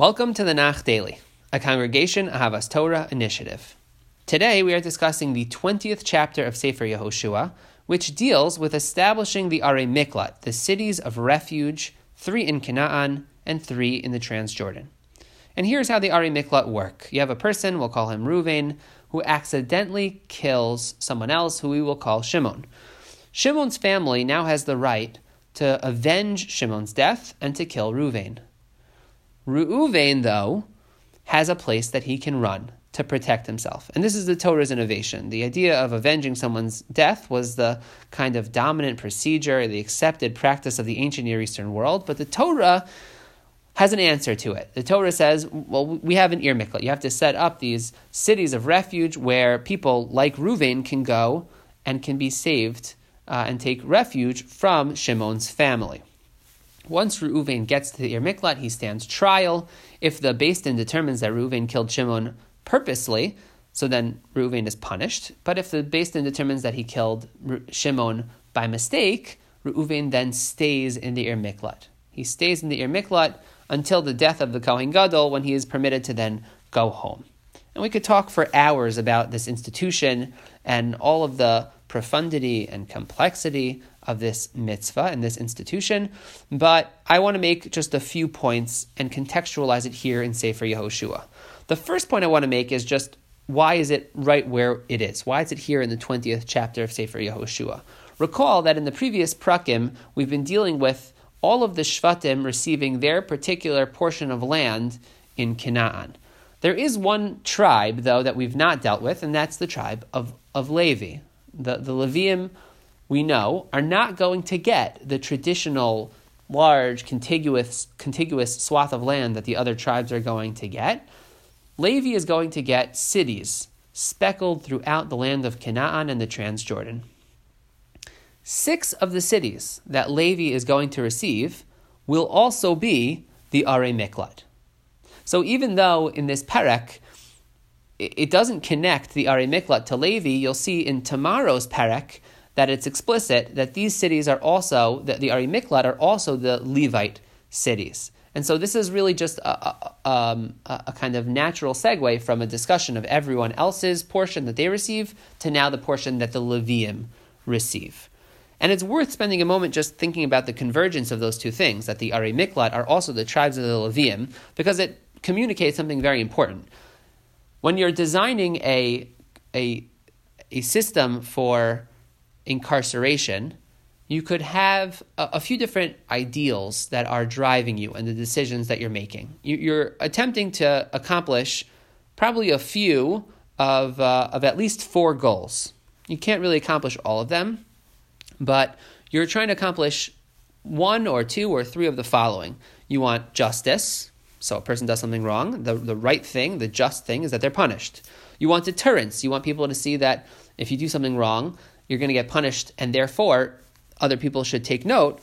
Welcome to the Nach Daily, a Congregation Ahavas Torah initiative. Today we are discussing the 20th chapter of Sefer Yehoshua, which deals with establishing the Arei Miklat, the cities of refuge, three in Canaan and three in the Transjordan. And here's how the Arei Miklat work. You have a person, we'll call him Reuven, who accidentally kills someone else who we will call Shimon. Shimon's family now has the right to avenge Shimon's death and to kill Reuven. Reuven, though, has a place that he can run to protect himself. And this is the Torah's innovation. The idea of avenging someone's death was the kind of dominant procedure, the accepted practice of the ancient Near Eastern world, but the Torah has an answer to it. The Torah says, well, we have an Ir Miklat. You have to set up these cities of refuge where people like Reuven can go and can be saved uh, and take refuge from Shimon's family. Once Reuven gets to the Ir Miklat, he stands trial. If the Beis Din determines that Reuven killed Shimon purposely, so then Reuven is punished. But if the Beis Din determines that he killed Shimon by mistake, Reuven then stays in the Ir Miklat. He stays in the Ir Miklat until the death of the Kohen Gadol, when he is permitted to then go home. And we could talk for hours about this institution and all of the profundity and complexity of this mitzvah and this institution, but I want to make just a few points and contextualize it here in Sefer Yehoshua. The first point I want to make is just why is it right where it is? Why is it here in the 20th chapter of Sefer Yehoshua? Recall that in the previous prakim, we've been dealing with all of the Shvatim receiving their particular portion of land in Canaan. There is one tribe, though, that we've not dealt with, and that's the tribe of, of Levi. The, the Leviim we know, are not going to get the traditional large contiguous contiguous swath of land that the other tribes are going to get. Levi is going to get cities speckled throughout the land of Canaan and the Transjordan. Six of the cities that Levi is going to receive will also be the Arei Miklat. So even though in this Perek it doesn't connect the Arei Miklat to Levi, you'll see in tomorrow's Perek that it's explicit that these cities are also, that the Ari Miklat are also the Levite cities. And so this is really just a, a, um, a, kind of natural segue from a discussion of everyone else's portion that they receive to now the portion that the Leviim receive. And it's worth spending a moment just thinking about the convergence of those two things, that the Ari Miklat are also the tribes of the Leviim, because it communicates something very important. When you're designing a, a, a system for incarceration, you could have a, a, few different ideals that are driving you and the decisions that you're making. You, are attempting to accomplish probably a few of, uh, of at least four goals. You can't really accomplish all of them, but you're trying to accomplish one or two or three of the following. You want justice, so a person does something wrong. The, the right thing, the just thing, is that they're punished. You want deterrence. You want people to see that if you do something wrong, you're going to get punished, and therefore other people should take note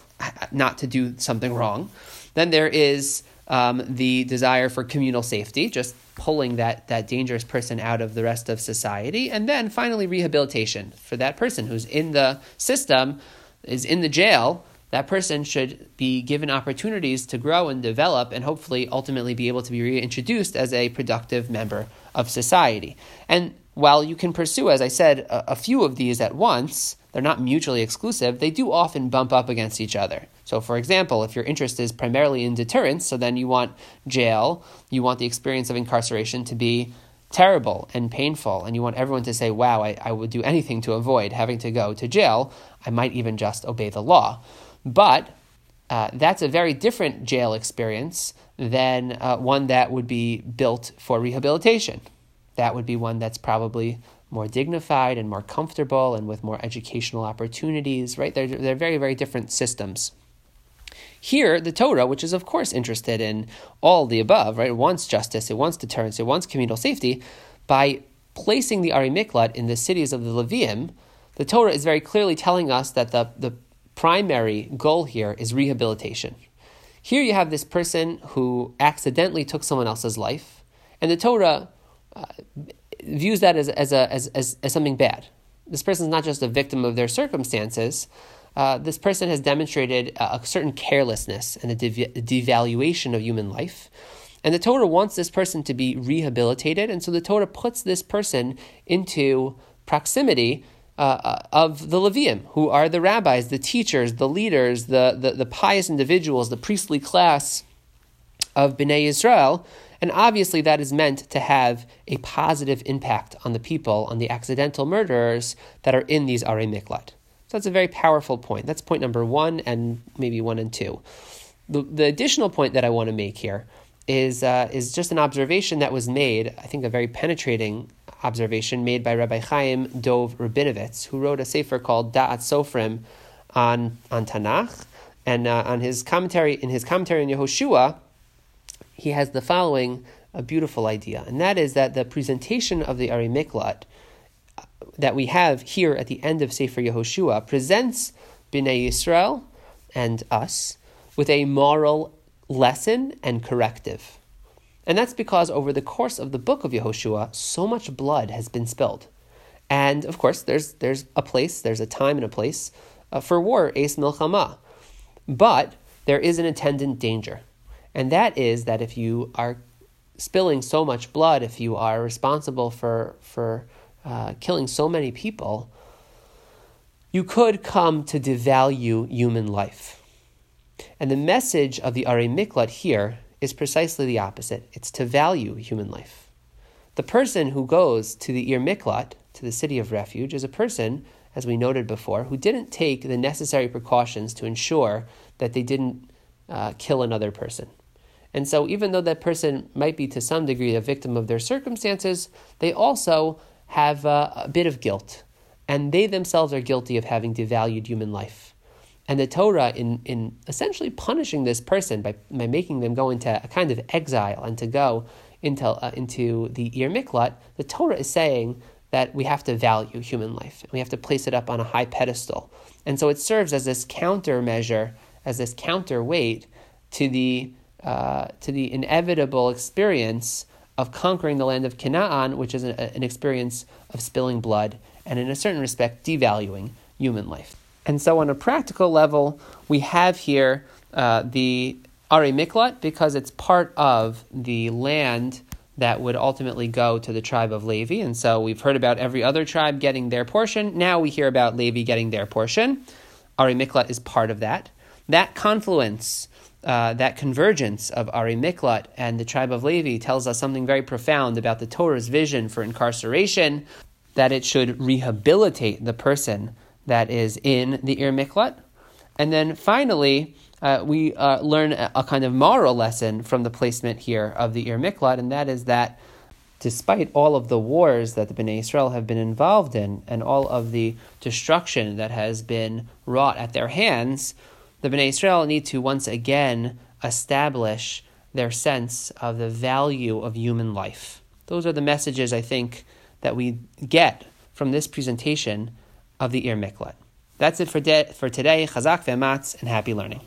not to do something wrong. Then there is um, the desire for communal safety, just pulling that, that dangerous person out of the rest of society. And then finally, rehabilitation for that person who's in the system, is in the jail. That person should be given opportunities to grow and develop and hopefully ultimately be able to be reintroduced as a productive member of society. And while you can pursue, as I said, a, a, few of these at once, they're not mutually exclusive, they do often bump up against each other. So, for example, if your interest is primarily in deterrence, so then you want jail, you want the experience of incarceration to be terrible and painful, and you want everyone to say, wow, I, I would do anything to avoid having to go to jail, I might even just obey the law. But uh, that's a very different jail experience than uh, one that would be built for rehabilitation that would be one that's probably more dignified and more comfortable and with more educational opportunities, right? They're, they're very, very different systems. Here, the Torah, which is of course interested in all the above, right? It wants justice, it wants deterrence, it wants communal safety. By placing the Ari Miklat in the cities of the Leviim, the Torah is very clearly telling us that the, the primary goal here is rehabilitation. Here you have this person who accidentally took someone else's life, and the Torah uh, views that as, as, a, as, as, as something bad. This person is not just a victim of their circumstances. Uh, this person has demonstrated a, a certain carelessness and a dev- devaluation of human life. And the Torah wants this person to be rehabilitated, and so the Torah puts this person into proximity uh, uh of the Leviim, who are the rabbis, the teachers, the leaders, the, the, the pious individuals, the priestly class of Bnei Israel. And obviously, that is meant to have a positive impact on the people, on the accidental murderers that are in these Arei Miklat. So that's a very powerful point. That's point number one and maybe one and two. The, the additional point that I want to make here is, uh, is just an observation that was made, I think a very penetrating observation made by Rabbi Chaim Dov Rabinovitz, who wrote a sefer called Da'at Sofrim on, on Tanakh. And uh, on his commentary, in his commentary on Yehoshua, he has the following a beautiful idea, and that is that the presentation of the Ari Miklat uh, that we have here at the end of Sefer Yehoshua presents Bnei Yisrael and us with a moral lesson and corrective. And that's because over the course of the book of Yehoshua, so much blood has been spilled. And of course, there's, there's a place, there's a time and a place uh, for war, Eis Milchama. But there is an attendant danger. And that is that if you are spilling so much blood, if you are responsible for, for uh, killing so many people, you could come to devalue human life. And the message of the Arei Miklat here is precisely the opposite it's to value human life. The person who goes to the Ir Miklat, to the city of refuge, is a person, as we noted before, who didn't take the necessary precautions to ensure that they didn't uh, kill another person. And so, even though that person might be to some degree a victim of their circumstances, they also have uh, a bit of guilt. And they themselves are guilty of having devalued human life. And the Torah, in, in essentially punishing this person by, by making them go into a kind of exile and to go into, uh, into the Ir Miklat, the Torah is saying that we have to value human life. and We have to place it up on a high pedestal. And so it serves as this countermeasure, as this counterweight to the, uh, to the inevitable experience of conquering the land of Canaan, which is an, an experience of spilling blood and, in a certain respect, devaluing human life. And so, on a practical level, we have here uh, the Ari Miklat because it's part of the land that would ultimately go to the tribe of Levi. And so, we've heard about every other tribe getting their portion. Now we hear about Levi getting their portion. Ari Miklat is part of that. That confluence, uh, that convergence of Ari Miklat and the tribe of Levi tells us something very profound about the Torah's vision for incarceration, that it should rehabilitate the person that is in the Ir Miklat. And then finally, uh, we uh, learn a, kind of moral lesson from the placement here of the Ir Miklat, and that is that despite all of the wars that the Bnei Israel have been involved in and all of the destruction that has been wrought at their hands, the Bnei Israel need to once again establish their sense of the value of human life. Those are the messages I think that we get from this presentation of the Ir Miklat. That's it for, de- for today. Chazak ve'ematz and happy learning.